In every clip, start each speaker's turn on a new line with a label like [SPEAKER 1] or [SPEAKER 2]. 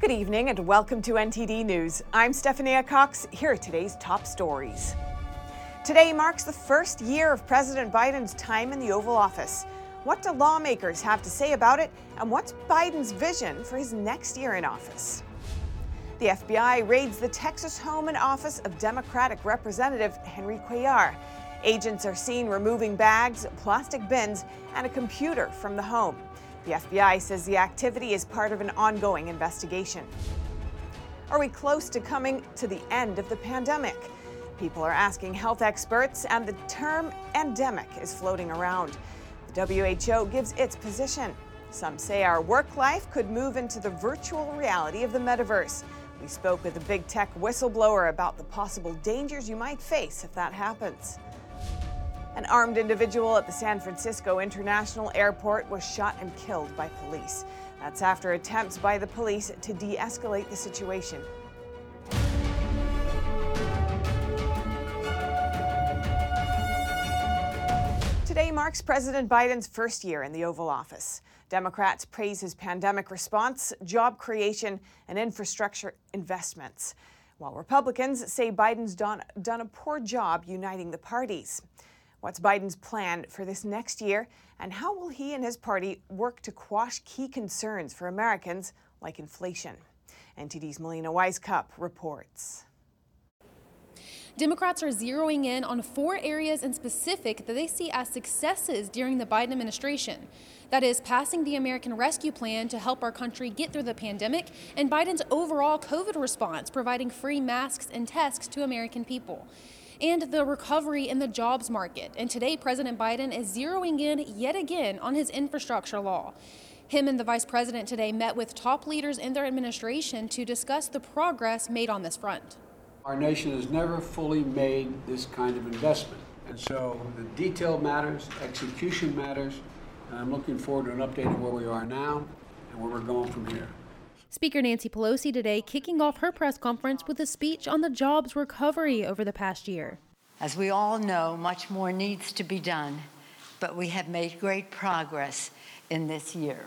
[SPEAKER 1] Good evening and welcome to NTD News. I'm Stephania Cox. Here are today's top stories. Today marks the first year of President Biden's time in the Oval Office. What do lawmakers have to say about it, and what's Biden's vision for his next year in office? The FBI raids the Texas home and office of Democratic Representative Henry Cuellar. Agents are seen removing bags, plastic bins, and a computer from the home. The FBI says the activity is part of an ongoing investigation. Are we close to coming to the end of the pandemic? People are asking health experts, and the term endemic is floating around. The WHO gives its position. Some say our work life could move into the virtual reality of the metaverse. We spoke with a big tech whistleblower about the possible dangers you might face if that happens. An armed individual at the San Francisco International Airport was shot and killed by police. That's after attempts by the police to de escalate the situation. Today marks President Biden's first year in the Oval Office. Democrats praise his pandemic response, job creation, and infrastructure investments, while Republicans say Biden's done, done a poor job uniting the parties. What's Biden's plan for this next year, and how will he and his party work to quash key concerns for Americans like inflation? NTD's Melina Wisecup reports.
[SPEAKER 2] Democrats are zeroing in on four areas in specific that they see as successes during the Biden administration. That is, passing the American Rescue Plan to help our country get through the pandemic, and Biden's overall COVID response, providing free masks and tests to American people and the recovery in the jobs market. And today, President Biden is zeroing in yet again on his infrastructure law. Him and the vice president today met with top leaders in their administration to discuss the progress made on this front.
[SPEAKER 3] Our nation has never fully made this kind of investment. And so the detail matters, execution matters, and I'm looking forward to an update of where we are now and where we're going from here.
[SPEAKER 2] Speaker Nancy Pelosi today kicking off her press conference with a speech on the jobs recovery over the past year.
[SPEAKER 4] As we all know, much more needs to be done, but we have made great progress in this year.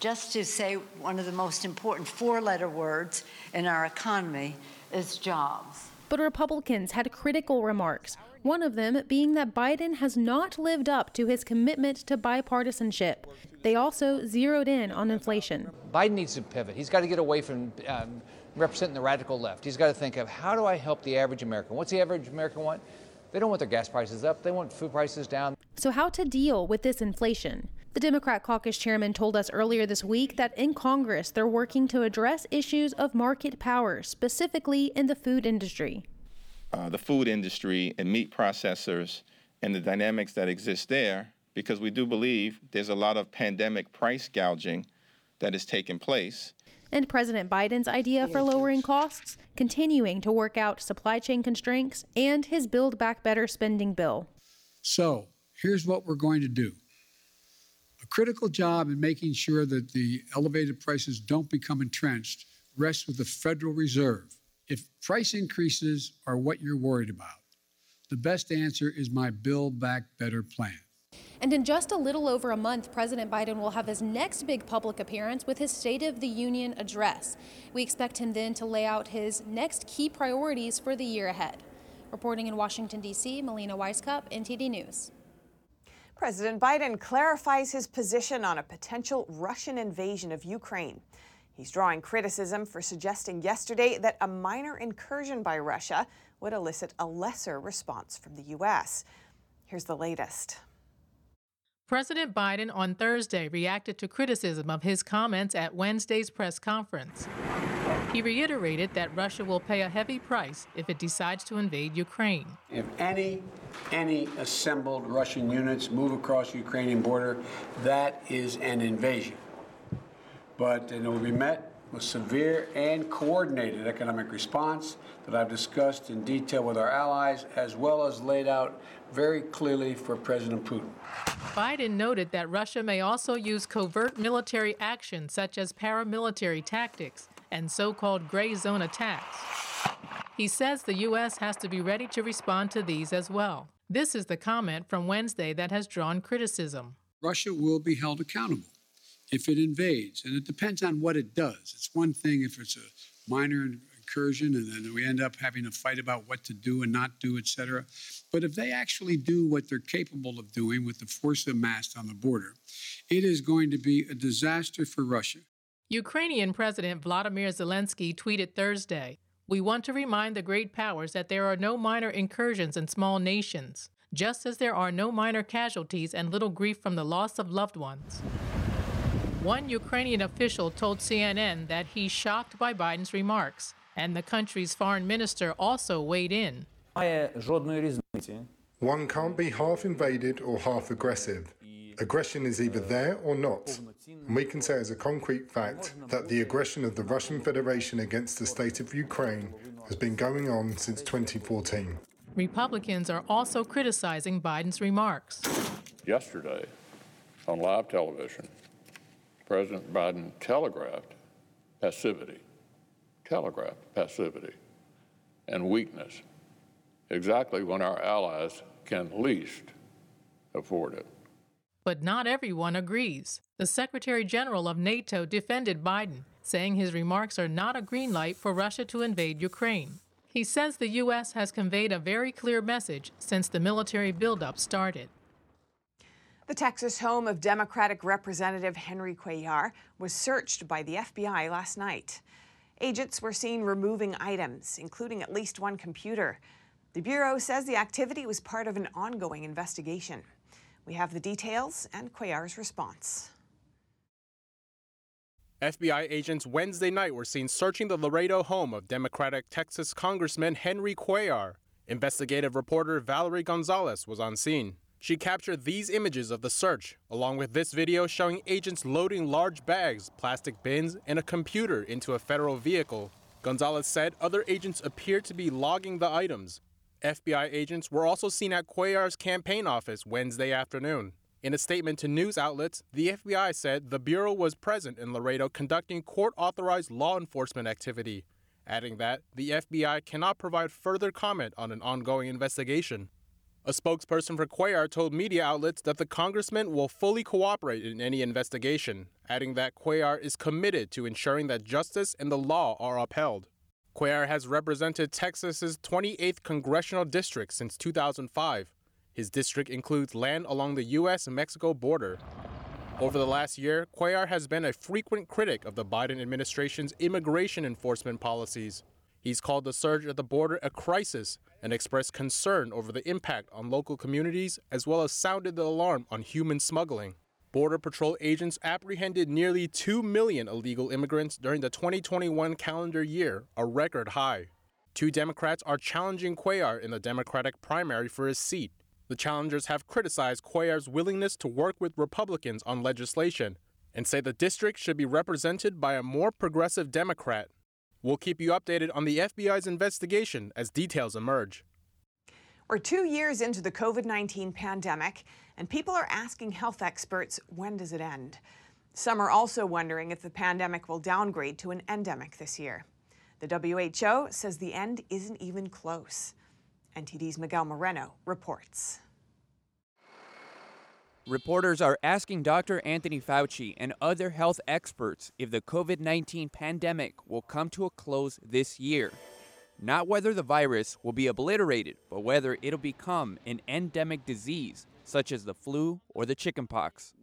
[SPEAKER 4] Just to say one of the most important four letter words in our economy is jobs.
[SPEAKER 2] But Republicans had critical remarks, one of them being that Biden has not lived up to his commitment to bipartisanship. They also zeroed in on inflation.
[SPEAKER 5] Biden needs to pivot. He's got to get away from um, representing the radical left. He's got to think of how do I help the average American? What's the average American want? They don't want their gas prices up, they want food prices down.
[SPEAKER 2] So, how to deal with this inflation? The Democrat caucus chairman told us earlier this week that in Congress they're working to address issues of market power, specifically in the food industry.
[SPEAKER 6] Uh, the food industry and meat processors and the dynamics that exist there, because we do believe there's a lot of pandemic price gouging that is taking place.
[SPEAKER 2] And President Biden's idea for lowering costs, continuing to work out supply chain constraints, and his Build Back Better spending bill.
[SPEAKER 7] So, here's what we're going to do a critical job in making sure that the elevated prices don't become entrenched rests with the Federal Reserve. If price increases are what you're worried about, the best answer is my Build Back Better plan.
[SPEAKER 2] And in just a little over a month, President Biden will have his next big public appearance with his State of the Union address. We expect him then to lay out his next key priorities for the year ahead. Reporting in Washington, D.C., Melina Wisecup, NTD News.
[SPEAKER 1] President Biden clarifies his position on a potential Russian invasion of Ukraine. He's drawing criticism for suggesting yesterday that a minor incursion by Russia would elicit a lesser response from the U.S. Here's the latest.
[SPEAKER 8] President Biden on Thursday reacted to criticism of his comments at Wednesday's press conference. He reiterated that Russia will pay a heavy price if it decides to invade Ukraine.
[SPEAKER 3] If any any assembled Russian units move across the Ukrainian border, that is an invasion. But it will be met with severe and coordinated economic response that I've discussed in detail with our allies, as well as laid out very clearly for President Putin.
[SPEAKER 8] Biden noted that Russia may also use covert military action, such as paramilitary tactics and so called gray zone attacks. He says the U.S. has to be ready to respond to these as well. This is the comment from Wednesday that has drawn criticism.
[SPEAKER 7] Russia will be held accountable
[SPEAKER 3] if it invades, and it depends on what it does. It's one thing if it's a minor incursion and then we end up having a fight about what to do and not do, etc. But if they actually do what they're capable of doing with the force amassed on the border, it is going to be a disaster for Russia.
[SPEAKER 8] Ukrainian President Vladimir Zelensky tweeted Thursday We want to remind the great powers that there are no minor incursions in small nations, just as there are no minor casualties and little grief from the loss of loved ones. One Ukrainian official told CNN that he's shocked by Biden's remarks, and the country's foreign minister also weighed in.
[SPEAKER 9] One can't be half invaded or half aggressive. Aggression is either there or not. And we can say as a concrete fact that the aggression of the Russian Federation against the state of Ukraine has been going on since 2014.
[SPEAKER 8] Republicans are also criticizing Biden's remarks.
[SPEAKER 10] Yesterday, on live television, President Biden telegraphed passivity, telegraphed passivity and weakness, exactly when our allies can least afford it.
[SPEAKER 8] But not everyone agrees. The Secretary General of NATO defended Biden, saying his remarks are not a green light for Russia to invade Ukraine. He says the U.S. has conveyed a very clear message since the military buildup started.
[SPEAKER 1] The Texas home of Democratic Representative Henry Cuellar was searched by the FBI last night. Agents were seen removing items, including at least one computer. The Bureau says the activity was part of an ongoing investigation. We have the details and Cuellar's response.
[SPEAKER 11] FBI agents Wednesday night were seen searching the Laredo home of Democratic Texas Congressman Henry Cuellar. Investigative reporter Valerie Gonzalez was on scene. She captured these images of the search, along with this video showing agents loading large bags, plastic bins, and a computer into a federal vehicle. Gonzalez said other agents appeared to be logging the items, FBI agents were also seen at Cuellar's campaign office Wednesday afternoon. In a statement to news outlets, the FBI said the Bureau was present in Laredo conducting court authorized law enforcement activity, adding that the FBI cannot provide further comment on an ongoing investigation. A spokesperson for Cuellar told media outlets that the congressman will fully cooperate in any investigation, adding that Cuellar is committed to ensuring that justice and the law are upheld. Cuellar has represented Texas's 28th congressional district since 2005. His district includes land along the U.S. Mexico border. Over the last year, Cuellar has been a frequent critic of the Biden administration's immigration enforcement policies. He's called the surge at the border a crisis and expressed concern over the impact on local communities, as well as sounded the alarm on human smuggling. Border Patrol agents apprehended nearly 2 million illegal immigrants during the 2021 calendar year, a record high. Two Democrats are challenging Cuellar in the Democratic primary for his seat. The challengers have criticized Cuellar's willingness to work with Republicans on legislation and say the district should be represented by a more progressive Democrat. We'll keep you updated on the FBI's investigation as details emerge.
[SPEAKER 1] We're two years into the COVID 19 pandemic, and people are asking health experts when does it end? Some are also wondering if the pandemic will downgrade to an endemic this year. The WHO says the end isn't even close. NTD's Miguel Moreno reports.
[SPEAKER 12] Reporters are asking Dr. Anthony Fauci and other health experts if the COVID 19 pandemic will come to a close this year. Not whether the virus will be obliterated, but whether it'll become an endemic disease such as the flu or the chickenpox.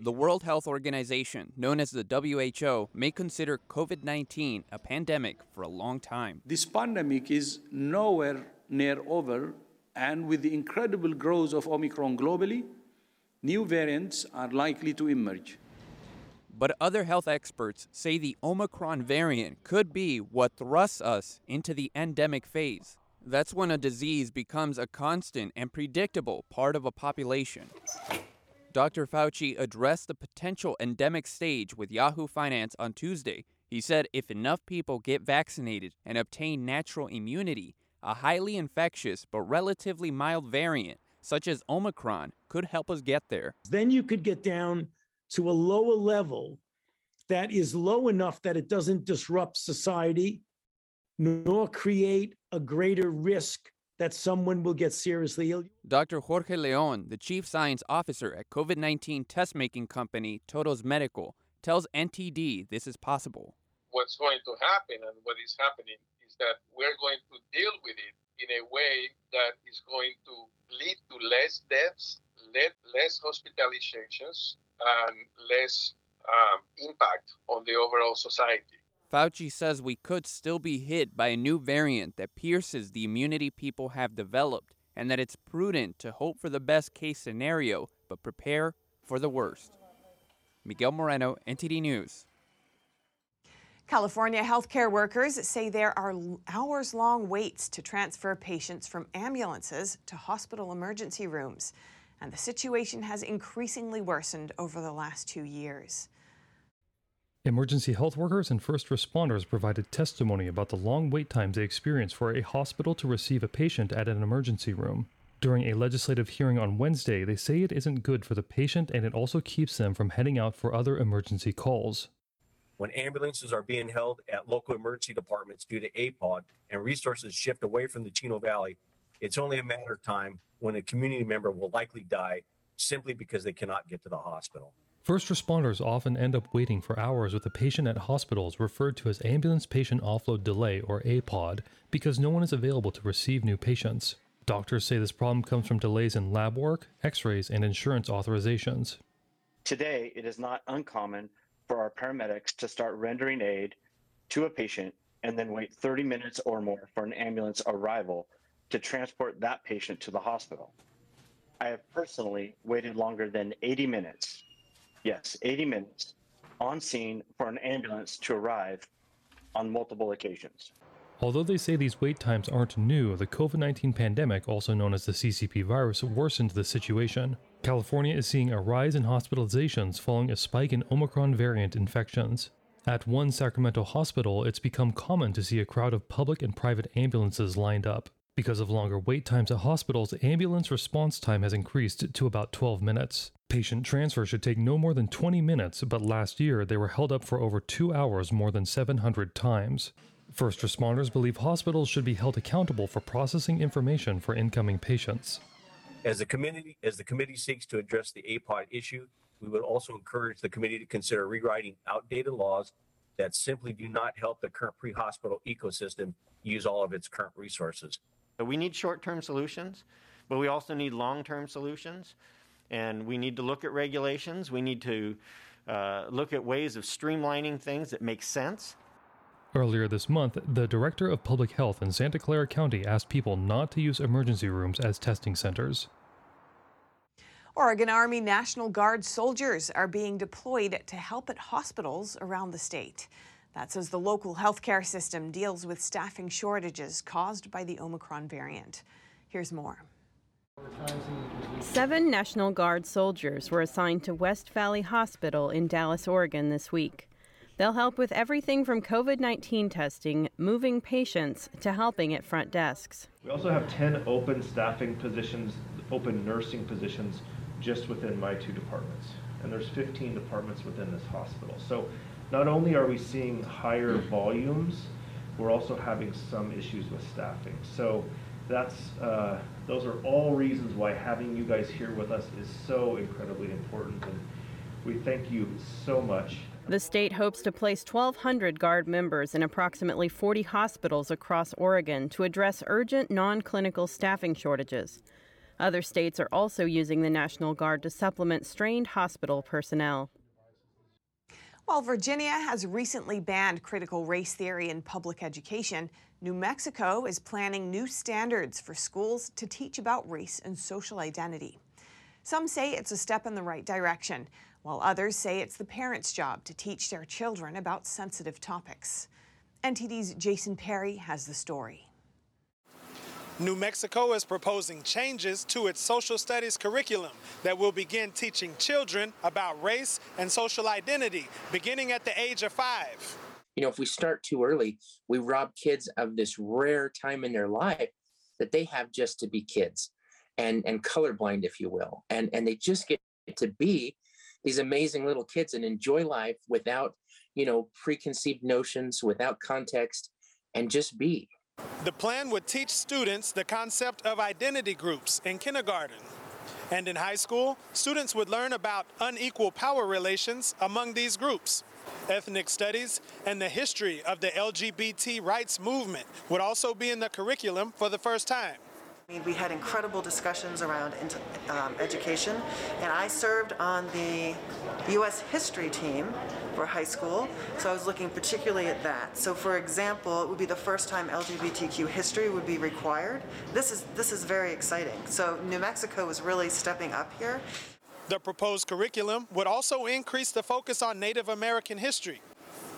[SPEAKER 12] the World Health Organization, known as the WHO, may consider COVID 19 a pandemic for a long time.
[SPEAKER 13] This pandemic is nowhere near over, and with the incredible growth of Omicron globally, new variants are likely to emerge.
[SPEAKER 12] But other health experts say the Omicron variant could be what thrusts us into the endemic phase. That's when a disease becomes a constant and predictable part of a population. Dr. Fauci addressed the potential endemic stage with Yahoo Finance on Tuesday. He said if enough people get vaccinated and obtain natural immunity, a highly infectious but relatively mild variant, such as Omicron, could help us get there.
[SPEAKER 14] Then you could get down to a lower level that is low enough that it doesn't disrupt society nor create a greater risk
[SPEAKER 15] that someone will get seriously ill.
[SPEAKER 12] Dr. Jorge Leon, the chief science officer at COVID 19 test making company Todos Medical, tells NTD this is possible.
[SPEAKER 16] What's going to happen and what is happening is that we're going to deal with it in a way that is going to lead to less deaths, less hospitalizations, and less um, impact on the overall society.
[SPEAKER 12] Fauci says we could still be hit by a new variant that pierces the immunity people have developed, and that it's prudent to hope for the best case scenario but prepare for the worst. Miguel Moreno, NTD News.
[SPEAKER 1] California healthcare workers say there are hours long waits to transfer patients from ambulances to hospital emergency rooms, and the situation has increasingly worsened over the last two years.
[SPEAKER 17] Emergency health workers and first responders provided testimony about the long wait times they experience for a hospital to receive a patient at an emergency room. During a legislative hearing on Wednesday, they say it isn't good for the patient and it also keeps them from heading out for other emergency calls.
[SPEAKER 18] When ambulances are being held at local emergency departments due to APOD and resources shift away from the Chino Valley, it's only a matter of time when a community member will likely die simply because they cannot get to the hospital.
[SPEAKER 17] First responders often end up waiting for hours with a patient at hospitals referred to as ambulance patient offload delay or APOD because no one is available to receive new patients. Doctors say this problem comes from delays in lab work, x rays, and insurance authorizations.
[SPEAKER 19] Today, it is not uncommon for our paramedics to start rendering aid to a patient and then wait 30 minutes or more for an ambulance arrival to transport that patient to the hospital. I have personally waited longer than 80 minutes Yes, 80 minutes on scene for an ambulance to arrive on multiple occasions.
[SPEAKER 17] Although they say these wait times aren't new, the COVID 19 pandemic, also known as the CCP virus, worsened the situation. California is seeing a rise in hospitalizations following a spike in Omicron variant infections. At one Sacramento hospital, it's become common to see a crowd of public and private ambulances lined up. Because of longer wait times at hospitals, ambulance response time has increased to about 12 minutes. Patient transfer should take no more than 20 minutes, but last year they were held up for over two hours more than 700 times. First responders believe hospitals should be held accountable for processing information for incoming patients.
[SPEAKER 18] As the committee, as the committee seeks to address the APOD issue, we would also encourage the committee to consider rewriting outdated laws that simply do not help the current pre-hospital ecosystem use all of its current resources.
[SPEAKER 13] So we need short-term solutions, but we also need long-term solutions. And we need to look at regulations. We need to uh, look at ways of streamlining things that make sense.
[SPEAKER 17] Earlier this month, the director of public health in Santa Clara County asked people not to use emergency rooms as testing centers.
[SPEAKER 1] Oregon Army National Guard soldiers are being deployed to help at hospitals around the state. That's as the local healthcare system deals with staffing shortages caused by the Omicron variant. Here's more.
[SPEAKER 20] Seven National Guard soldiers were assigned to West Valley Hospital in Dallas, Oregon this week. They'll help with everything from COVID 19 testing, moving patients, to helping at front desks.
[SPEAKER 14] We also have 10 open staffing positions, open nursing positions just within my two departments. And there's 15 departments within this hospital. So not only are we seeing higher volumes, we're also having some issues with staffing. So that's uh, those are all reasons why having you guys here with us is so incredibly important and we thank you so much
[SPEAKER 20] the state hopes to place 1,200 Guard members in approximately 40 hospitals across Oregon to address urgent non clinical staffing shortages. Other states are also using the National Guard to supplement strained hospital personnel.
[SPEAKER 1] While Virginia has recently banned critical race theory in public education, New Mexico is planning new standards for schools to teach about race and social identity. Some say it's a step in the right direction, while others say it's the parents' job to teach their children about sensitive topics. NTD's Jason Perry has the story.
[SPEAKER 21] New Mexico is proposing changes to its social studies curriculum that will begin teaching children about race and social identity beginning at the age of five.
[SPEAKER 22] You know, if we start too early, we rob kids of this rare time in their life that they have just to be kids and, and colorblind, if you will. And, and they just get to be these amazing little kids and enjoy life without, you know, preconceived notions, without context, and just be
[SPEAKER 21] The plan would teach students the concept of identity groups in kindergarten. And in high school, students would learn about unequal power relations among these groups. Ethnic studies and the history of the LGBT rights movement would also be in the curriculum for the first time.
[SPEAKER 5] I mean, we had incredible discussions around um, education, and I served on the U.S. history team for high school, so I was looking particularly at that. So, for example, it would be the first time LGBTQ history would be required. This is this is very exciting. So, New Mexico is really stepping up here.
[SPEAKER 21] The proposed curriculum would also increase the focus on Native American history.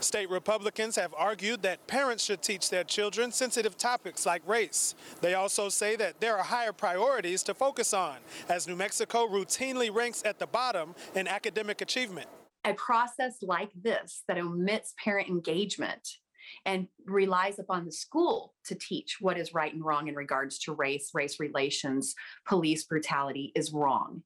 [SPEAKER 21] State Republicans have argued that parents should teach their children sensitive topics like race. They also say that there are higher priorities to focus on, as New Mexico routinely ranks at the bottom in academic achievement.
[SPEAKER 23] A process like this that omits parent engagement and relies upon the school to teach what is right and wrong in regards to race, race relations, police brutality is wrong.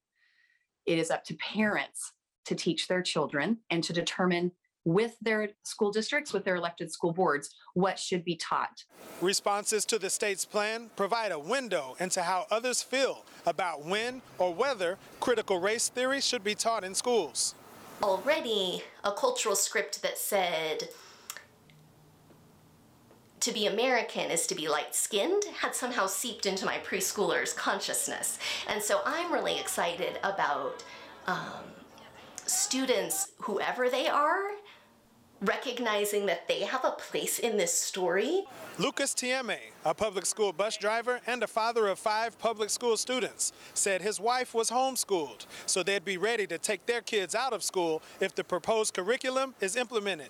[SPEAKER 23] It is up to parents to teach their children and to determine with their school districts, with their elected school boards, what should be taught.
[SPEAKER 21] Responses to the state's plan provide a window into how others feel about when or whether critical race theory should be taught in schools.
[SPEAKER 24] Already, a cultural script that said to be American is to be light skinned had somehow seeped into my preschooler's consciousness. And so I'm really excited about um, students, whoever they are, recognizing that they have a place in this story.
[SPEAKER 21] Lucas Tieme, a public school bus driver and a father of five public school students, said his wife was homeschooled, so they'd be ready to take their kids out of school if the proposed curriculum is implemented.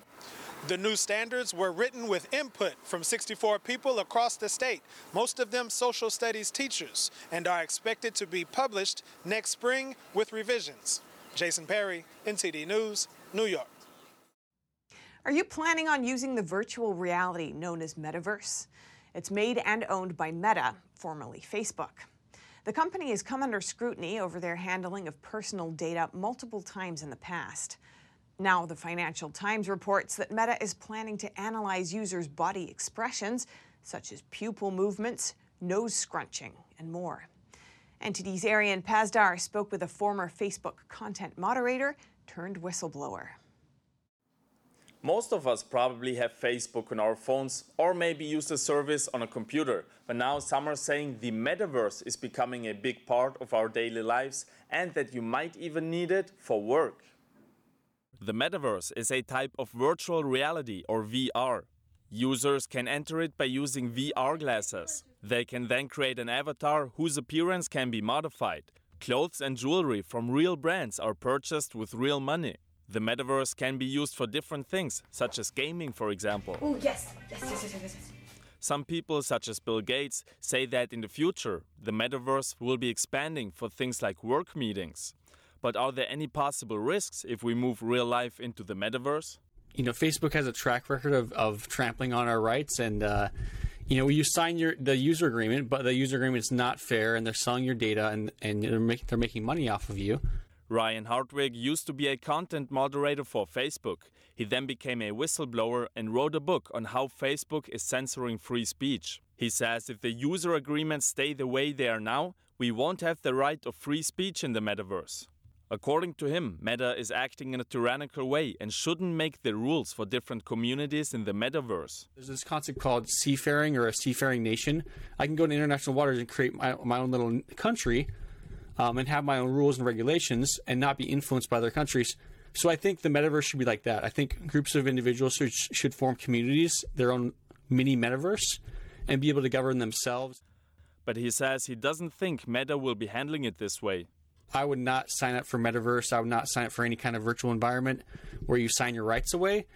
[SPEAKER 21] The new standards were written with input from 64 people across the state, most of them social studies teachers, and are expected to be published next spring with revisions. Jason Perry, NTD News, New York.
[SPEAKER 1] Are you planning on using the virtual reality known as Metaverse? It's made and owned by Meta, formerly Facebook. The company has come under scrutiny over their handling of personal data multiple times in the past. Now, the Financial Times reports that Meta is planning to analyze users' body expressions, such as pupil movements, nose scrunching, and more. NTD's Arian Pazdar spoke with a former Facebook content moderator turned whistleblower.
[SPEAKER 25] Most of us probably have Facebook on our phones or maybe use the service on a computer. But now some are saying the metaverse is becoming a big part of our daily lives and that you might even need it for work. The metaverse is a type of virtual reality or VR. Users can enter it by using VR glasses. They can then create an avatar whose appearance can be modified. Clothes and jewelry from real brands are purchased with real money. The metaverse can be used for different things, such as gaming, for example.
[SPEAKER 23] Oh, yes. Yes, yes, yes, yes, yes.
[SPEAKER 25] Some people, such as Bill Gates, say that in the future, the metaverse will be expanding for things like work meetings. But are there any possible risks if we move real life into the metaverse?
[SPEAKER 26] You know, Facebook has a track record of, of trampling on our rights, and uh, you know, you sign your the user agreement, but the user agreement is not fair, and they're selling your data, and and they're, make, they're making money off of you.
[SPEAKER 25] Ryan Hartwig used to be a content moderator for Facebook. He then became a whistleblower and wrote a book on how Facebook is censoring free speech. He says if the user agreements stay the way they are now, we won't have the right of free speech in the metaverse. According to him, Meta is acting in a tyrannical way and shouldn't make the rules for different communities in the metaverse.
[SPEAKER 26] There's this concept called seafaring or a seafaring nation. I can go to international waters and create my, my own little country um, and have my own rules and regulations and not be influenced by other countries. So I think the metaverse should be like that. I think groups of individuals should, should form communities, their own mini metaverse, and be able to govern themselves.
[SPEAKER 25] But he says he doesn't think Meta will be handling it this way.
[SPEAKER 26] I would not sign up for metaverse. I would not sign up for any kind of virtual environment where you sign your rights away.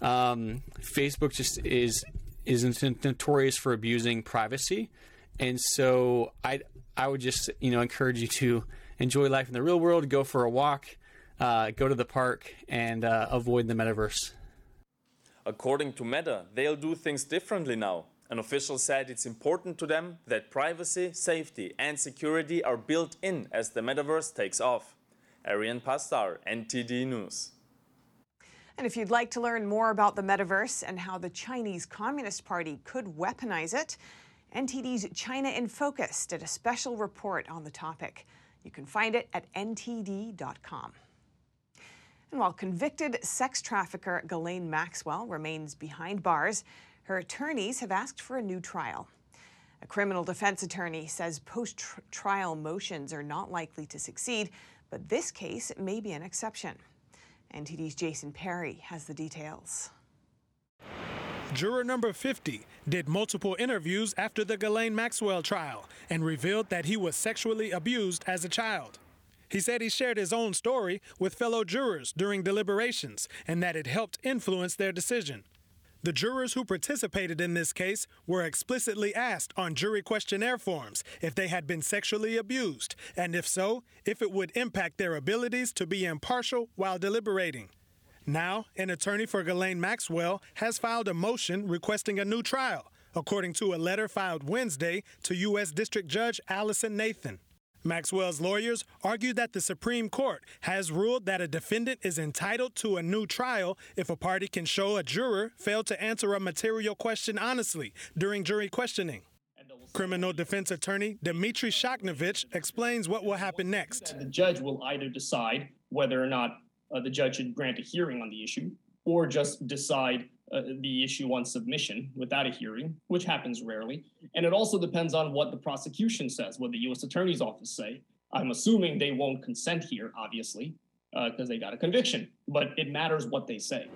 [SPEAKER 26] Um, Facebook just is is notorious for abusing privacy, and so I I would just you know encourage you to enjoy life in the real world, go for a walk, uh, go to the park, and uh, avoid the metaverse.
[SPEAKER 25] According to Meta, they'll do things differently now. An official said it's important to them that privacy, safety, and security are built in as the metaverse takes off. Arian Pastar, NTD News.
[SPEAKER 1] And if you'd like to learn more about the metaverse and how the Chinese Communist Party could weaponize it, NTD's China in Focus did a special report on the topic. You can find it at ntd.com. And while convicted sex trafficker Ghislaine Maxwell remains behind bars, her attorneys have asked for a new trial. A criminal defense attorney says post trial motions are not likely to succeed, but this case may be an exception. NTD's Jason Perry has the details.
[SPEAKER 21] Juror number 50 did multiple interviews after the Ghislaine Maxwell trial and revealed that he was sexually abused as a child. He said he shared his own story with fellow jurors during deliberations and that it helped influence their decision. The jurors who participated in this case were explicitly asked on jury questionnaire forms if they had been sexually abused, and if so, if it would impact their abilities to be impartial while deliberating. Now, an attorney for Ghislaine Maxwell has filed a motion requesting a new trial, according to a letter filed Wednesday to U.S. District Judge Allison Nathan. Maxwell's lawyers argue that the Supreme Court has ruled that a defendant is entitled to a new trial if a party can show a juror failed to answer a material question honestly during jury questioning. Criminal defense attorney Dmitry Shakhnevich explains what will happen next.
[SPEAKER 27] The judge will either decide whether or not uh, the judge should grant a hearing on the issue or just decide uh, the issue on submission without a hearing, which happens rarely. And it also depends on what the prosecution says, what the U.S. Attorney's Office say. I'm assuming they won't consent here, obviously, because uh, they got a conviction, but it matters what they say.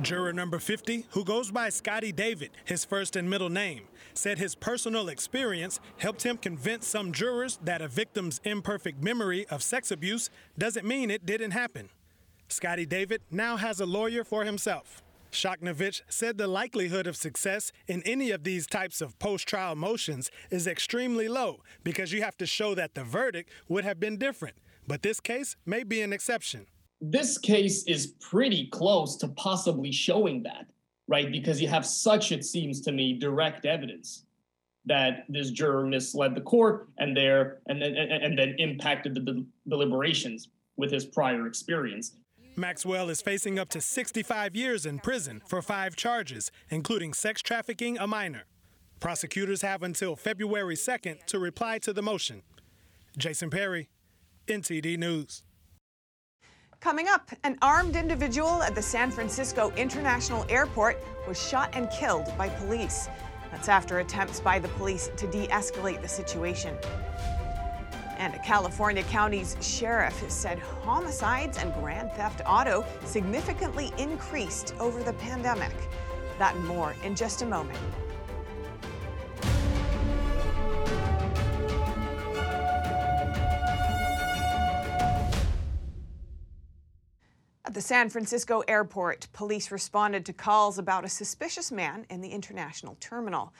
[SPEAKER 21] Juror number 50, who goes by Scotty David, his first and middle name, said his personal experience helped him convince some jurors that a victim's imperfect memory of sex abuse doesn't mean it didn't happen. Scotty David now has a lawyer for himself. Shakhnevich said the likelihood of success in any of these types of post trial motions is extremely low because you have to show that the verdict would have been different. But this case may be an exception.
[SPEAKER 27] This case is pretty close to possibly showing that, right? Because you have such, it seems to me, direct evidence that this juror misled the court and there and then and then impacted the deliberations with his prior experience.
[SPEAKER 21] Maxwell is facing up to 65 years in prison for five charges, including sex trafficking a minor. Prosecutors have until February 2nd to reply to the motion. Jason Perry, NTD News.
[SPEAKER 1] Coming up, an armed individual at the San Francisco International Airport was shot and killed by police. That's after attempts by the police to de escalate the situation. And a California county's sheriff said homicides and grand theft auto significantly increased over the pandemic. That and more in just a moment. At the San Francisco airport, police responded to calls about a suspicious man in the international terminal.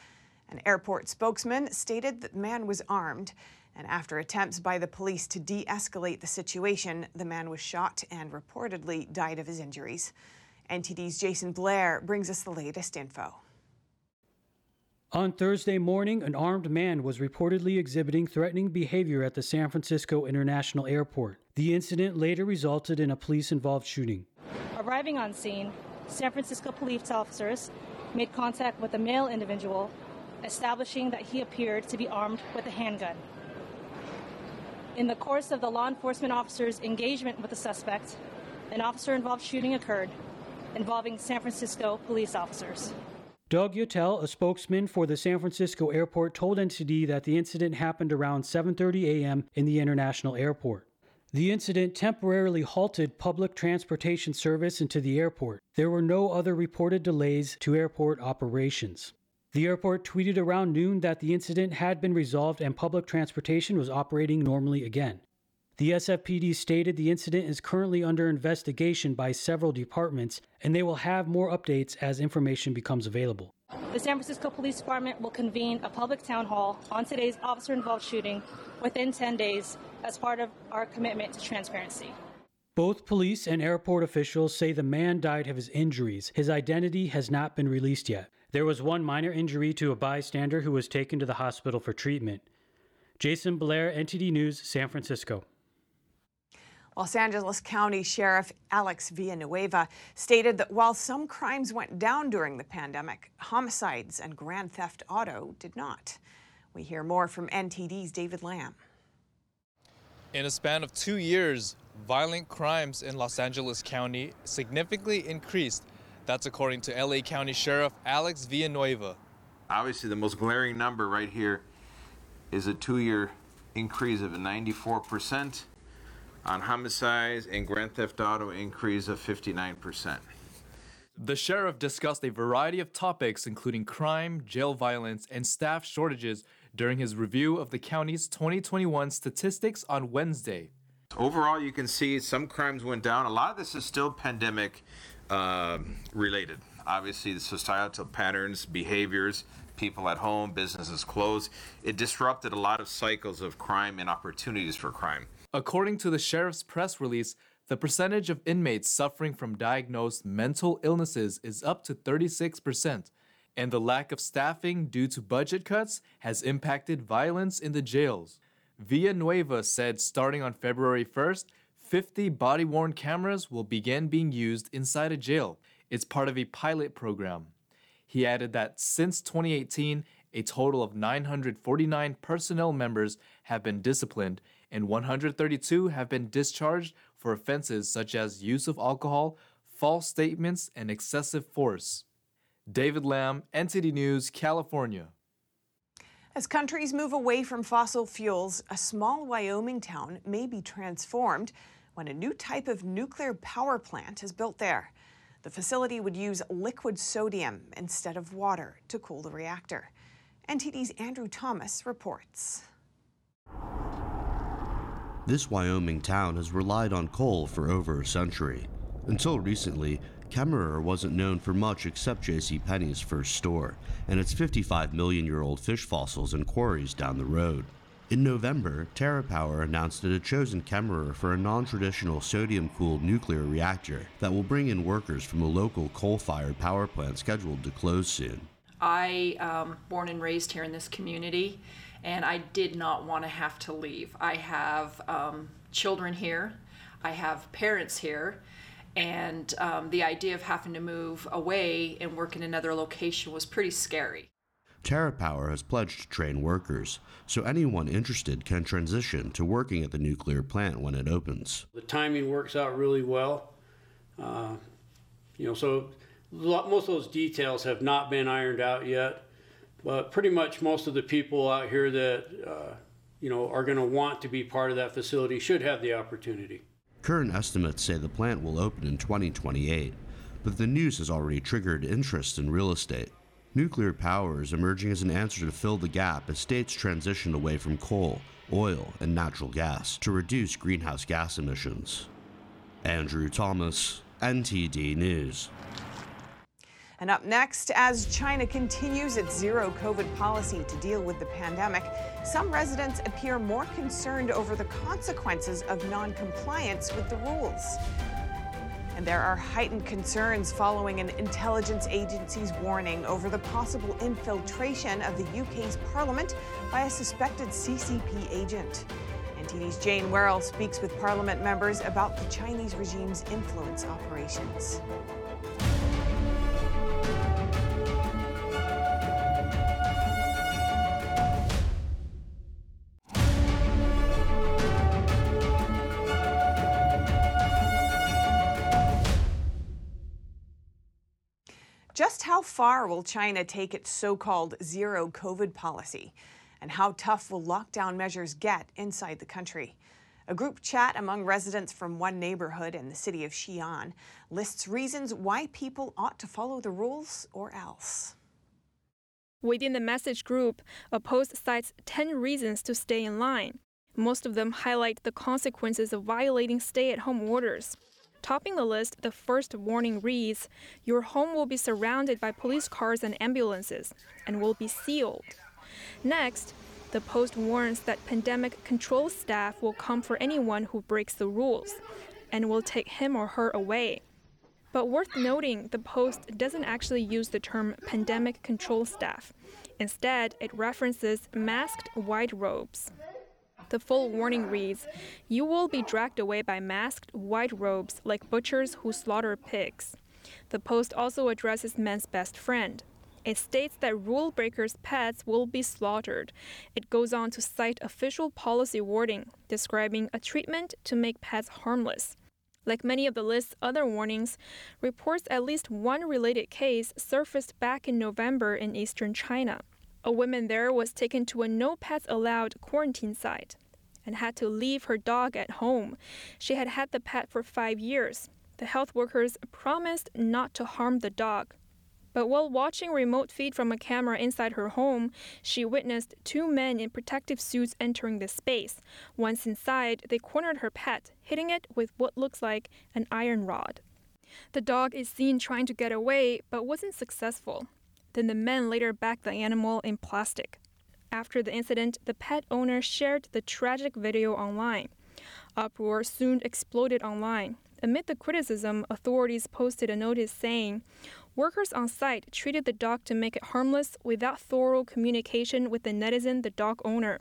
[SPEAKER 1] An airport spokesman stated that the man was armed and after attempts by the police to de escalate the situation, the man was shot and reportedly died of his injuries. NTD's Jason Blair brings us the latest info.
[SPEAKER 28] On Thursday morning, an armed man was reportedly exhibiting threatening behavior at the San Francisco International Airport. The incident later resulted in a police involved shooting.
[SPEAKER 29] Arriving on scene, San Francisco police officers made contact with a male individual, establishing that he appeared to be armed with a handgun. In the course of the law enforcement officer's engagement with the suspect, an officer involved shooting occurred involving San Francisco police officers.
[SPEAKER 28] Doug Yakel, a spokesman for the San Francisco airport, told NTD that the incident happened around 7:30 a.m. in the international airport. The incident temporarily halted public transportation service into the airport. There were no other reported delays to airport operations. The airport tweeted around noon that the incident had been resolved and public transportation was operating normally again. The SFPD stated the incident is currently under investigation by several departments and they will have more updates as information becomes available.
[SPEAKER 29] The San Francisco Police Department will convene a public town hall on today's officer involved shooting within 10 days as part of our commitment to transparency.
[SPEAKER 28] Both police and airport officials say the man died of his injuries. His identity has not been released yet. There was one minor injury to a bystander who was taken to the hospital for treatment. Jason Blair, NTD News, San Francisco.
[SPEAKER 1] Los Angeles County Sheriff Alex Villanueva stated that while some crimes went down during the pandemic, homicides and grand theft auto did not. We hear more from NTD's David Lamb.
[SPEAKER 30] In a span of two years, violent crimes in Los Angeles County significantly increased. That's according to LA County Sheriff Alex Villanueva.
[SPEAKER 31] Obviously, the most glaring number right here is a two year increase of 94% on homicides and grand theft auto increase of 59%.
[SPEAKER 30] The sheriff discussed a variety of topics, including crime, jail violence, and staff shortages, during his review of the county's 2021 statistics on Wednesday.
[SPEAKER 31] Overall, you can see some crimes went down. A lot of this is still pandemic uh, related. Obviously, the societal patterns, behaviors, people at home, businesses closed. It disrupted a lot of cycles of crime and opportunities for crime.
[SPEAKER 30] According to the sheriff's press release, the percentage of inmates suffering from diagnosed mental illnesses is up to 36%, and the lack of staffing due to budget cuts has impacted violence in the jails. Villanueva said starting on February 1st, 50 body worn cameras will begin being used inside a jail. It's part of a pilot program. He added that since 2018, a total of 949 personnel members have been disciplined and 132 have been discharged for offenses such as use of alcohol, false statements, and excessive force. David Lamb, NTD News, California.
[SPEAKER 1] As countries move away from fossil fuels, a small Wyoming town may be transformed when a new type of nuclear power plant is built there. The facility would use liquid sodium instead of water to cool the reactor. NTD's Andrew Thomas reports.
[SPEAKER 32] This Wyoming town has relied on coal for over a century. Until recently, Kemmerer wasn't known for much except J.C. Penney's first store and its 55 million year old fish fossils and quarries down the road. In November, TerraPower announced it had chosen Kemmerer for a non traditional sodium cooled nuclear reactor that will bring in workers from a local coal fired power plant scheduled to close soon.
[SPEAKER 33] I um, born and raised here in this community, and I did not want to have to leave. I have um, children here, I have parents here, and um, the idea of having to move away and work in another location was pretty scary.
[SPEAKER 32] TerraPower has pledged to train workers, so anyone interested can transition to working at the nuclear plant when it opens.
[SPEAKER 34] The timing works out really well. Uh, you know, so most of those details have not been ironed out yet, but pretty much most of the people out here that uh, you know are going to want to be part of that facility should have the opportunity.
[SPEAKER 32] Current estimates say the plant will open in 2028, but the news has already triggered interest in real estate. Nuclear power is emerging as an answer to fill the gap as states transition away from coal, oil, and natural gas to reduce greenhouse gas emissions. Andrew Thomas, NTD News.
[SPEAKER 1] And up next, as China continues its zero COVID policy to deal with the pandemic, some residents appear more concerned over the consequences of noncompliance with the rules. And there are heightened concerns following an intelligence agency's warning over the possible infiltration of the UK's parliament by a suspected CCP agent. NTD's Jane Werrell speaks with parliament members about the Chinese regime's influence operations. Far will China take its so called zero COVID policy? And how tough will lockdown measures get inside the country? A group chat among residents from one neighborhood in the city of Xi'an lists reasons why people ought to follow the rules or else.
[SPEAKER 35] Within the message group, a post cites 10 reasons to stay in line. Most of them highlight the consequences of violating stay at home orders. Topping the list, the first warning reads Your home will be surrounded by police cars and ambulances and will be sealed. Next, the post warns that pandemic control staff will come for anyone who breaks the rules and will take him or her away. But worth noting, the post doesn't actually use the term pandemic control staff. Instead, it references masked white robes. The full warning reads You will be dragged away by masked white robes like butchers who slaughter pigs. The post also addresses men's best friend. It states that rule breakers' pets will be slaughtered. It goes on to cite official policy wording describing a treatment to make pets harmless. Like many of the list's other warnings, reports at least one related case surfaced back in November in eastern China. A woman there was taken to a no pets allowed quarantine site and had to leave her dog at home. She had had the pet for five years. The health workers promised not to harm the dog. But while watching remote feed from a camera inside her home, she witnessed two men in protective suits entering the space. Once inside, they cornered her pet, hitting it with what looks like an iron rod. The dog is seen trying to get away, but wasn't successful. Then the men later bagged the animal in plastic. After the incident, the pet owner shared the tragic video online. Uproar soon exploded online. Amid the criticism, authorities posted a notice saying, Workers on site treated the dog to make it harmless without thorough communication with the netizen, the dog owner.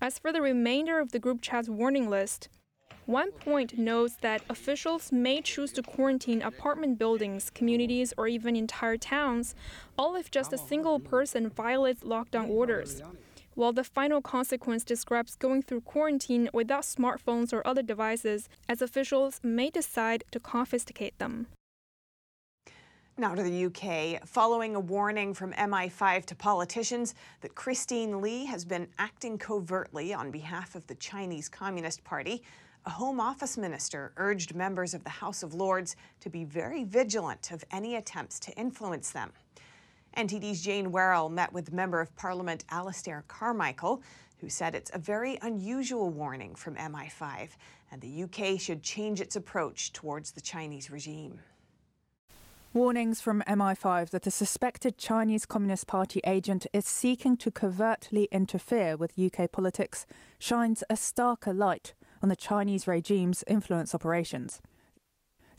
[SPEAKER 35] As for the remainder of the group chat's warning list, one point notes that officials may choose to quarantine apartment buildings, communities, or even entire towns, all if just a single person violates lockdown orders. While the final consequence describes going through quarantine without smartphones or other devices, as officials may decide to confiscate them.
[SPEAKER 1] Now to the UK. Following a warning from MI5 to politicians that Christine Lee has been acting covertly on behalf of the Chinese Communist Party, a Home Office minister urged members of the House of Lords to be very vigilant of any attempts to influence them. NTD's Jane Werrell met with Member of Parliament Alistair Carmichael, who said it's a very unusual warning from MI5 and the UK should change its approach towards the Chinese regime.
[SPEAKER 36] Warnings from MI5 that a suspected Chinese Communist Party agent is seeking to covertly interfere with UK politics shines a starker light on the Chinese regime's influence operations.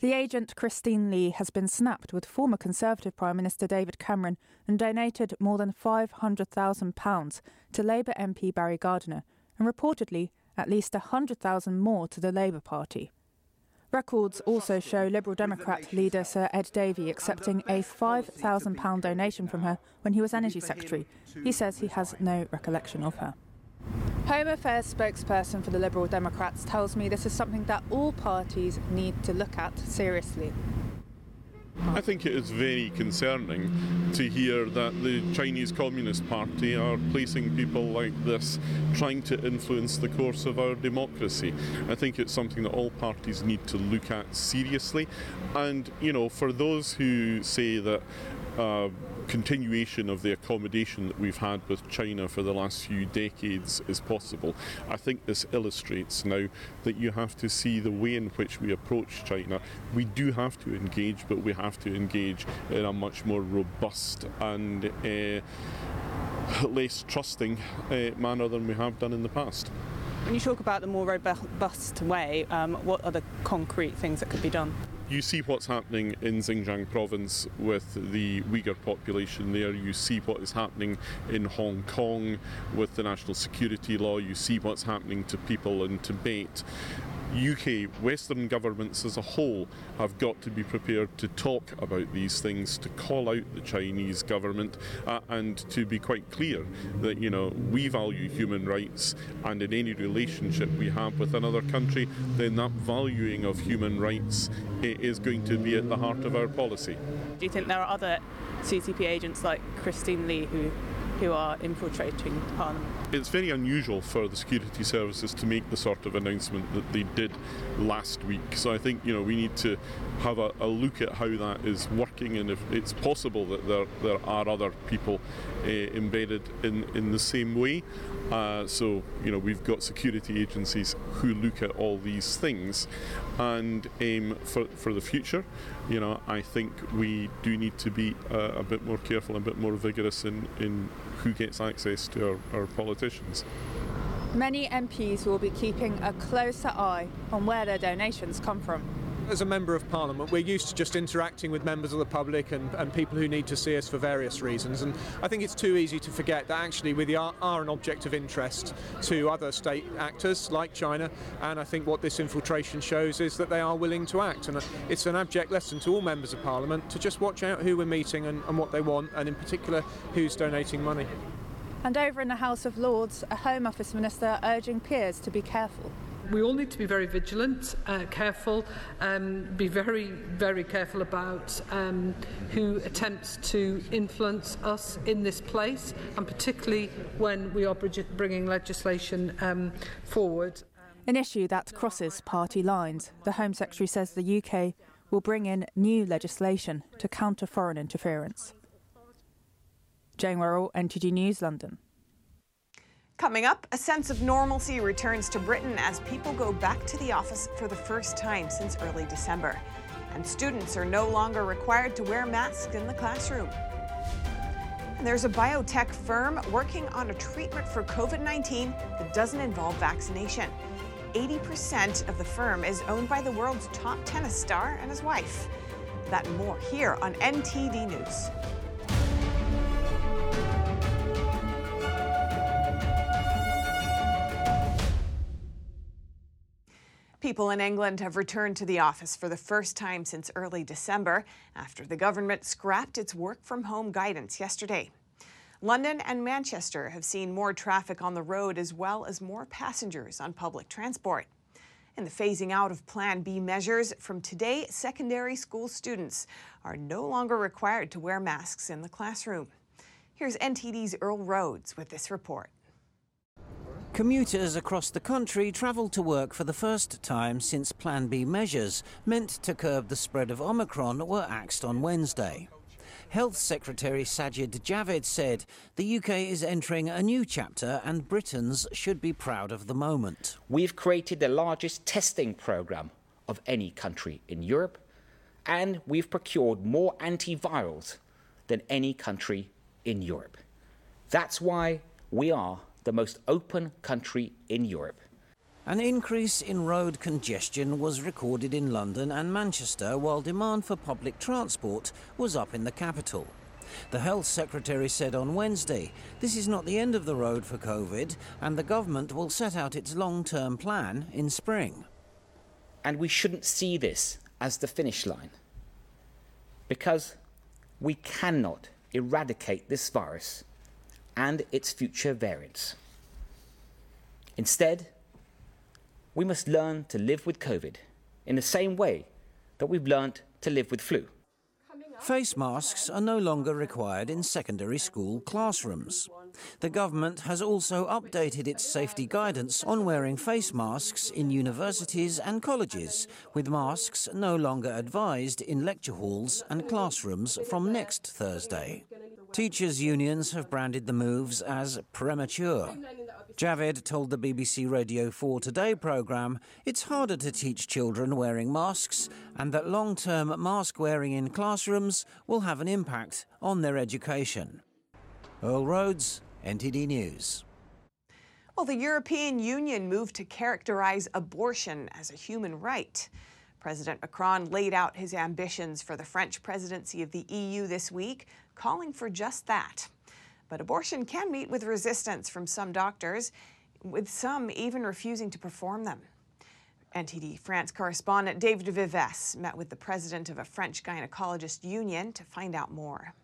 [SPEAKER 36] The agent Christine Lee has been snapped with former Conservative Prime Minister David Cameron and donated more than £500,000 to Labour MP Barry Gardiner and reportedly at least 100,000 more to the Labour Party. Records also show Liberal Democrat leader Sir Ed Davey accepting a £5,000 donation from her when he was Energy Secretary. He says he has no recollection of her. Home Affairs spokesperson for the Liberal Democrats tells me this is something that all parties need to look at seriously.
[SPEAKER 37] I think it is very concerning to hear that the Chinese Communist Party are placing people like this trying to influence the course of our democracy. I think it's something that all parties need to look at seriously. And, you know, for those who say that uh, continuation of the accommodation that we've had with China for the last few decades is possible. I think this illustrates now that you have to see the way in which we approach China. We do have to engage, but we have to engage in a much more robust and uh, less trusting uh, manner than we have done in the past.
[SPEAKER 38] When you talk about the more robust way, um, what are the concrete things that could be done?
[SPEAKER 37] You see what's happening in Xinjiang province with the Uyghur population there. You see what is happening in Hong Kong with the national security law. You see what's happening to people in Tibet. UK, Western governments as a whole have got to be prepared to talk about these things, to call out the Chinese government, uh, and to be quite clear that, you know, we value human rights, and in any relationship we have with another country, then that valuing of human rights is going to be at the heart of our policy.
[SPEAKER 38] Do you think there are other CCP agents like Christine Lee who who are infiltrating Parliament.
[SPEAKER 37] It's very unusual for the security services to make the sort of announcement that they did last week. So I think you know we need to have a, a look at how that is working and if it's possible that there there are other people uh, embedded in in the same way. Uh, so you know we've got security agencies who look at all these things, and um, for for the future, you know I think we do need to be uh, a bit more careful and a bit more vigorous in in who gets access to our, our politicians.
[SPEAKER 36] Many MPs will be keeping a closer eye on where their donations come from.
[SPEAKER 39] As a Member of Parliament, we're used to just interacting with members of the public and, and people who need to see us for various reasons. And I think it's too easy to forget that actually we are, are an object of interest to other state actors like China. And I think what this infiltration shows is that they are willing to act. And it's an abject lesson to all members of Parliament to just watch out who we're meeting and, and what they want, and in particular, who's donating money.
[SPEAKER 36] And over in the House of Lords, a Home Office minister urging peers to be careful.
[SPEAKER 40] We all need to be very vigilant, uh, careful, um, be very, very careful about um, who attempts to influence us in this place, and particularly when we are bringing legislation um, forward.
[SPEAKER 36] An issue that crosses party lines. The Home Secretary says the UK will bring in new legislation to counter foreign interference. Jane Werrell, NTD News, London.
[SPEAKER 1] Coming up, a sense of normalcy returns to Britain as people go back to the office for the first time since early December. And students are no longer required to wear masks in the classroom. And there's a biotech firm working on a treatment for COVID 19 that doesn't involve vaccination. 80% of the firm is owned by the world's top tennis star and his wife. That and more here on NTD News. People in England have returned to the office for the first time since early December after the government scrapped its work from home guidance yesterday. London and Manchester have seen more traffic on the road as well as more passengers on public transport. In the phasing out of Plan B measures, from today, secondary school students are no longer required to wear masks in the classroom. Here's NTD's Earl Rhodes with this report.
[SPEAKER 41] Commuters across the country travelled to work for the first time since Plan B measures, meant to curb the spread of Omicron, were axed on Wednesday. Health Secretary Sajid Javid said the UK is entering a new chapter and Britons should be proud of the moment.
[SPEAKER 42] We've created the largest testing programme of any country in Europe, and we've procured more antivirals than any country in Europe. That's why we are the most open country in Europe.
[SPEAKER 41] An increase in road congestion was recorded in London and Manchester, while demand for public transport was up in the capital. The Health Secretary said on Wednesday this is not the end of the road for COVID, and the government will set out its long term plan in spring.
[SPEAKER 42] And we shouldn't see this as the finish line, because we cannot eradicate this virus and its future variants. Instead, we must learn to live with COVID in the same way that we've learned to live with flu.
[SPEAKER 41] Face masks are no longer required in secondary school classrooms. The government has also updated its safety guidance on wearing face masks in universities and colleges, with masks no longer advised in lecture halls and classrooms from next Thursday. Teachers' unions have branded the moves as premature. Javid told the BBC Radio 4 Today programme it's harder to teach children wearing masks and that long term mask wearing in classrooms will have an impact on their education. Earl Rhodes, NTD News.
[SPEAKER 1] Well, the European Union moved to characterize abortion as a human right. President Macron laid out his ambitions for the French presidency of the EU this week, calling for just that. But abortion can meet with resistance from some doctors, with some even refusing to perform them. NTD France correspondent David Vives met with the president of a French gynecologist union to find out more.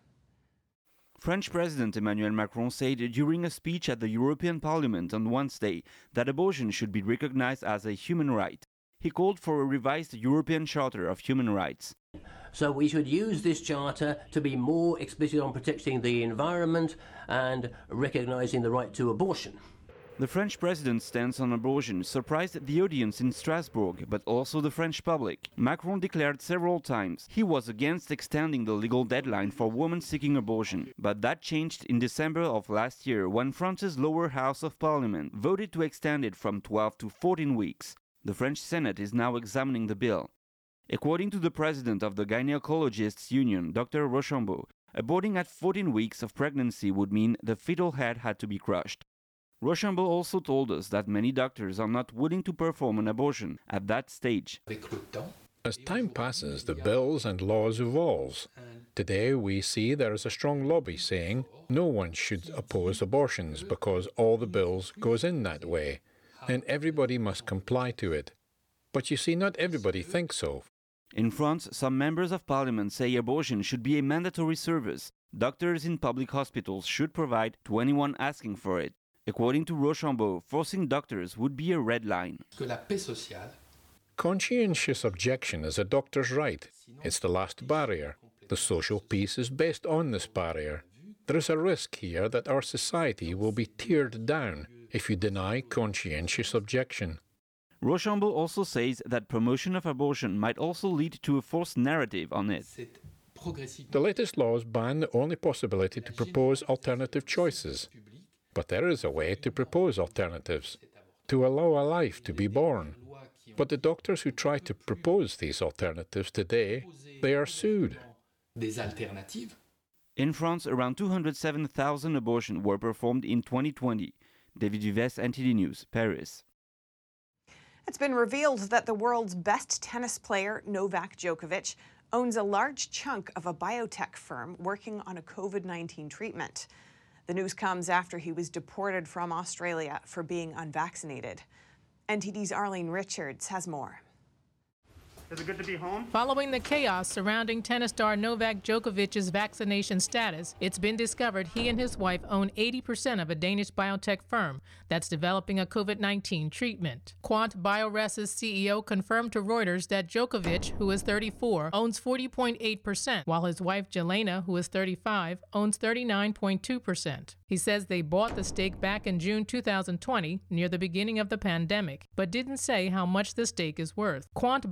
[SPEAKER 43] French President Emmanuel Macron said during a speech at the European Parliament on Wednesday that abortion should be recognized as a human right. He called for a revised European Charter of Human Rights.
[SPEAKER 44] So we should use this charter to be more explicit on protecting the environment and recognizing the right to abortion.
[SPEAKER 43] The French president's stance on abortion surprised the audience in Strasbourg, but also the French public. Macron declared several times he was against extending the legal deadline for women seeking abortion. But that changed in December of last year when France's lower house of parliament voted to extend it from 12 to 14 weeks. The French Senate is now examining the bill. According to the president of the Gynecologists Union, Dr. Rochambeau, aborting at 14 weeks of pregnancy would mean the fetal head had to be crushed. Rochambeau also told us that many doctors are not willing to perform an abortion at that stage.
[SPEAKER 28] As time passes, the bills and laws evolve. Today, we see there is a strong lobby saying no one should oppose abortions because all the bills goes in that way, and everybody must comply to it. But you see, not everybody thinks so.
[SPEAKER 43] In France, some members of parliament say abortion should be a mandatory service. Doctors in public hospitals should provide to anyone asking for it. According to Rochambeau, forcing doctors would be a red line.
[SPEAKER 28] Conscientious objection is a doctor's right. It's the last barrier. The social peace is based on this barrier. There is a risk here that our society will be teared down if you deny conscientious objection.
[SPEAKER 43] Rochambeau also says that promotion of abortion might also lead to a false narrative on it.
[SPEAKER 28] The latest laws ban the only possibility to propose alternative choices. But there is a way to propose alternatives, to allow a life to be born. But the doctors who try to propose these alternatives today, they are sued.
[SPEAKER 43] In France, around 207,000 abortions were performed in 2020. David Vives, NTD News, Paris.
[SPEAKER 1] It's been revealed that the world's best tennis player, Novak Djokovic, owns a large chunk of a biotech firm working on a COVID 19 treatment. The news comes after he was deported from Australia for being unvaccinated. NTD's Arlene Richards has more.
[SPEAKER 8] Is it good to be home? Following the chaos surrounding tennis star Novak Djokovic's vaccination status, it's been discovered he and his wife own 80% of a Danish biotech firm that's developing a COVID 19 treatment. QuantBioRes's CEO confirmed to Reuters that Djokovic, who is 34, owns 40.8%, while his wife Jelena, who is 35, owns 39.2%. He says they bought the stake back in June 2020, near the beginning of the pandemic, but didn't say how much the stake is worth. Quant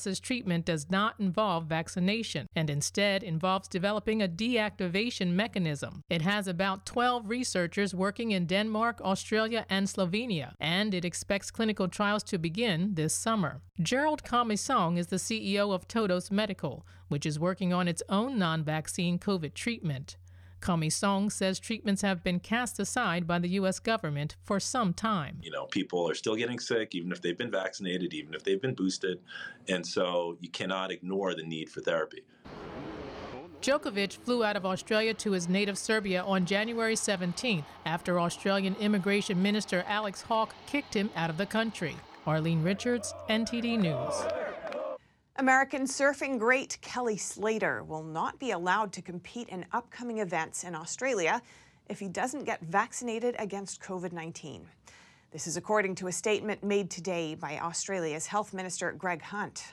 [SPEAKER 8] Biores's treatment does not involve vaccination and instead involves developing a deactivation mechanism. It has about 12 researchers working in Denmark, Australia, and Slovenia, and it expects clinical trials to begin this summer. Gerald Commissiong is the CEO of Todos Medical, which is working on its own non vaccine COVID treatment. Commissiong says treatments have been cast aside by the U.S. government for some time.
[SPEAKER 45] You know, people are still getting sick, even if they've been vaccinated, even if they've been boosted. And so you cannot ignore the need for therapy.
[SPEAKER 8] Djokovic flew out of Australia to his native Serbia on January 17 after Australian Immigration Minister Alex Hawke kicked him out of the country. Arlene Richards, NTD News.
[SPEAKER 1] American surfing great Kelly Slater will not be allowed to compete in upcoming events in Australia if he doesn't get vaccinated against COVID 19. This is according to a statement made today by Australia's Health Minister Greg Hunt.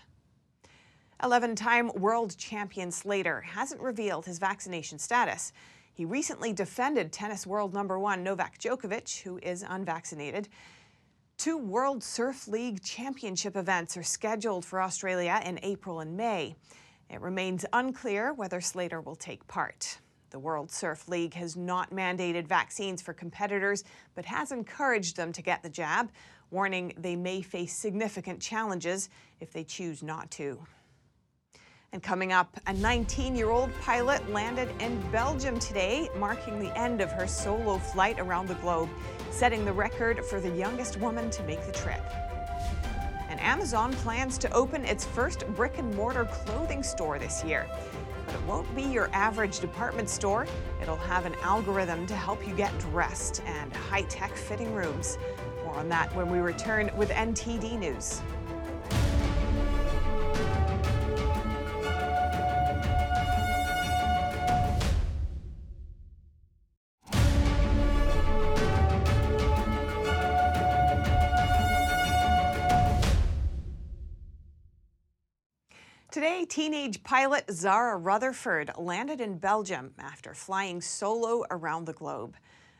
[SPEAKER 1] 11 time world champion Slater hasn't revealed his vaccination status. He recently defended tennis world number one Novak Djokovic, who is unvaccinated. Two World Surf League championship events are scheduled for Australia in April and May. It remains unclear whether Slater will take part. The World Surf League has not mandated vaccines for competitors, but has encouraged them to get the jab, warning they may face significant challenges if they choose not to. And coming up, a 19 year old pilot landed in Belgium today, marking the end of her solo flight around the globe, setting the record for the youngest woman to make the trip. And Amazon plans to open its first brick and mortar clothing store this year. But it won't be your average department store. It'll have an algorithm to help you get dressed and high tech fitting rooms. More on that when we return with NTD News. Teenage pilot Zara Rutherford landed in Belgium after flying solo around the globe.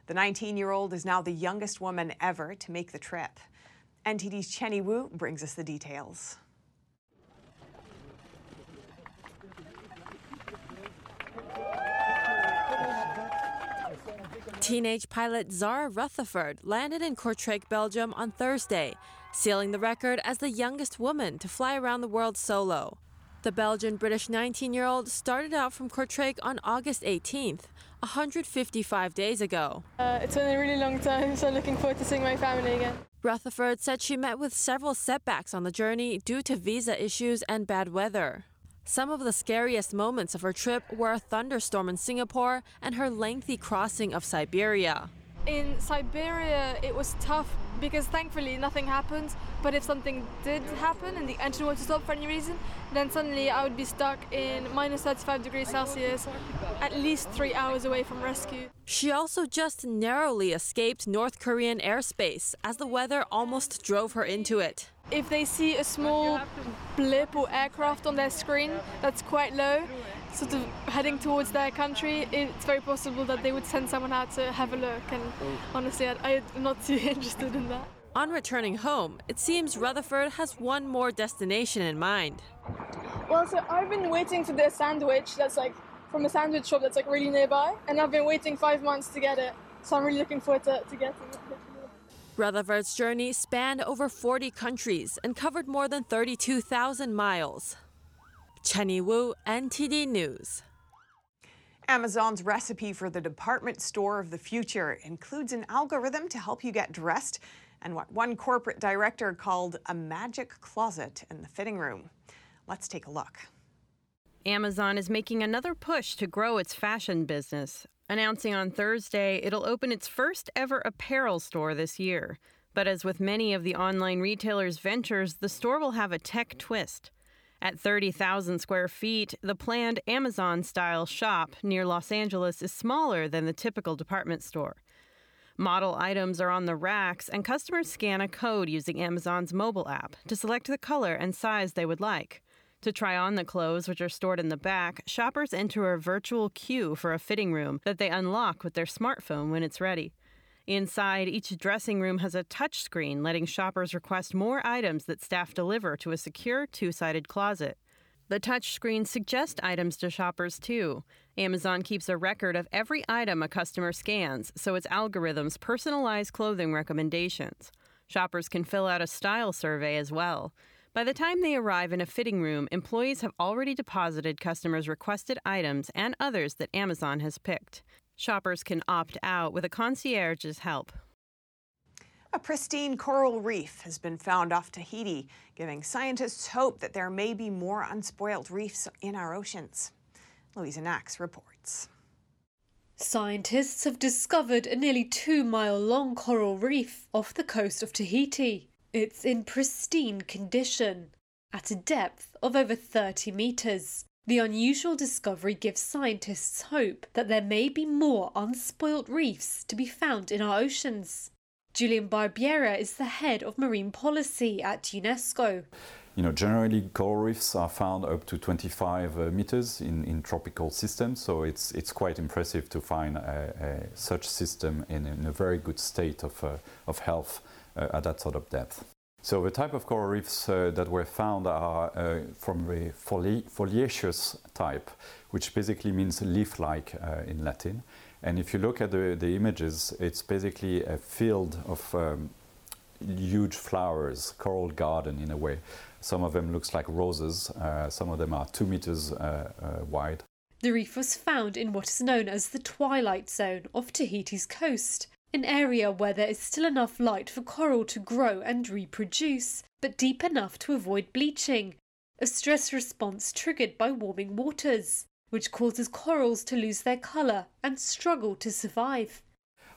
[SPEAKER 1] The 19 year old is now the youngest woman ever to make the trip. NTD's Chenny Wu brings us the details.
[SPEAKER 46] Teenage pilot Zara Rutherford landed in Kortrijk, Belgium on Thursday, sealing the record as the youngest woman to fly around the world solo. The Belgian British 19 year old started out from Kortrijk on August 18th, 155 days ago.
[SPEAKER 47] Uh, it's been a really long time, so I'm looking forward to seeing my family again.
[SPEAKER 46] Rutherford said she met with several setbacks on the journey due to visa issues and bad weather. Some of the scariest moments of her trip were a thunderstorm in Singapore and her lengthy crossing of Siberia.
[SPEAKER 48] In Siberia, it was tough because thankfully nothing happened. But if something did happen and the engine was to stop for any reason, then suddenly I would be stuck in minus 35 degrees Celsius, at least three hours away from rescue.
[SPEAKER 46] She also just narrowly escaped North Korean airspace as the weather almost drove her into it.
[SPEAKER 48] If they see a small blip or aircraft on their screen that's quite low, sort of heading towards their country, it's very possible that they would send someone out to have a look. And oh. honestly, I, I'm not too interested in that.
[SPEAKER 46] On returning home, it seems Rutherford has one more destination in mind.
[SPEAKER 48] Well, so I've been waiting for this sandwich that's like from a sandwich shop that's like really nearby, and I've been waiting five months to get it. So I'm really looking forward to, to getting it.
[SPEAKER 46] Rutherford's journey spanned over 40 countries and covered more than 32,000 miles. Chenny Wu, NTD News.
[SPEAKER 1] Amazon's recipe for the department store of the future includes an algorithm to help you get dressed and what one corporate director called a magic closet in the fitting room. Let's take a look.
[SPEAKER 49] Amazon is making another push to grow its fashion business, announcing on Thursday it'll open its first ever apparel store this year. But as with many of the online retailers' ventures, the store will have a tech twist. At 30,000 square feet, the planned Amazon style shop near Los Angeles is smaller than the typical department store. Model items are on the racks, and customers scan a code using Amazon's mobile app to select the color and size they would like. To try on the clothes, which are stored in the back, shoppers enter a virtual queue for a fitting room that they unlock with their smartphone when it's ready. Inside, each dressing room has a touch screen letting shoppers request more items that staff deliver to a secure two sided closet. The touch screen suggests items to shoppers too. Amazon keeps a record of every item a customer scans, so its algorithms personalize clothing recommendations. Shoppers can fill out a style survey as well. By the time they arrive in a fitting room, employees have already deposited customers' requested items and others that Amazon has picked. Shoppers can opt out with a concierge's help.
[SPEAKER 1] A pristine coral reef has been found off Tahiti, giving scientists hope that there may be more unspoiled reefs in our oceans. Louisa Nax reports.
[SPEAKER 47] Scientists have discovered a nearly two mile long coral reef off the coast of Tahiti. It's in pristine condition, at a depth of over 30 metres. The unusual discovery gives scientists hope that there may be more unspoilt reefs to be found in our oceans. Julian Barbière is the head of marine policy at UNESCO.
[SPEAKER 50] You know, generally coral reefs are found up to 25 uh, meters in, in tropical systems, so it's, it's quite impressive to find a, a, such system in, in, a very good state of, uh, of health uh, at that sort of depth. So the type of coral reefs uh, that were found are uh, from the foli foliaceous type, which basically means leaf-like uh, in Latin. And if you look at the, the images, it's basically a field of um, huge flowers, coral garden in a way. Some of them looks like roses, uh, some of them are two meters uh, uh, wide.
[SPEAKER 47] The reef was found in what is known as the twilight zone off Tahiti's coast, an area where there is still enough light for coral to grow and reproduce, but deep enough to avoid bleaching, a stress response triggered by warming waters, which causes corals to lose their colour and struggle to survive.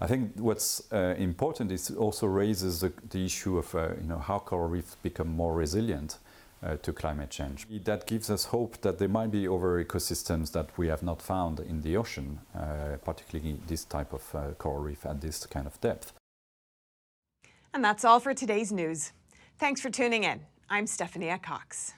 [SPEAKER 50] I think what's uh, important is also raises the, the issue of uh, you know how coral reefs become more resilient uh, to climate change. That gives us hope that there might be other ecosystems that we have not found in the ocean, uh, particularly this type of uh, coral reef at this kind of depth.
[SPEAKER 1] And that's all for today's news. Thanks for tuning in. I'm Stephanie Cox.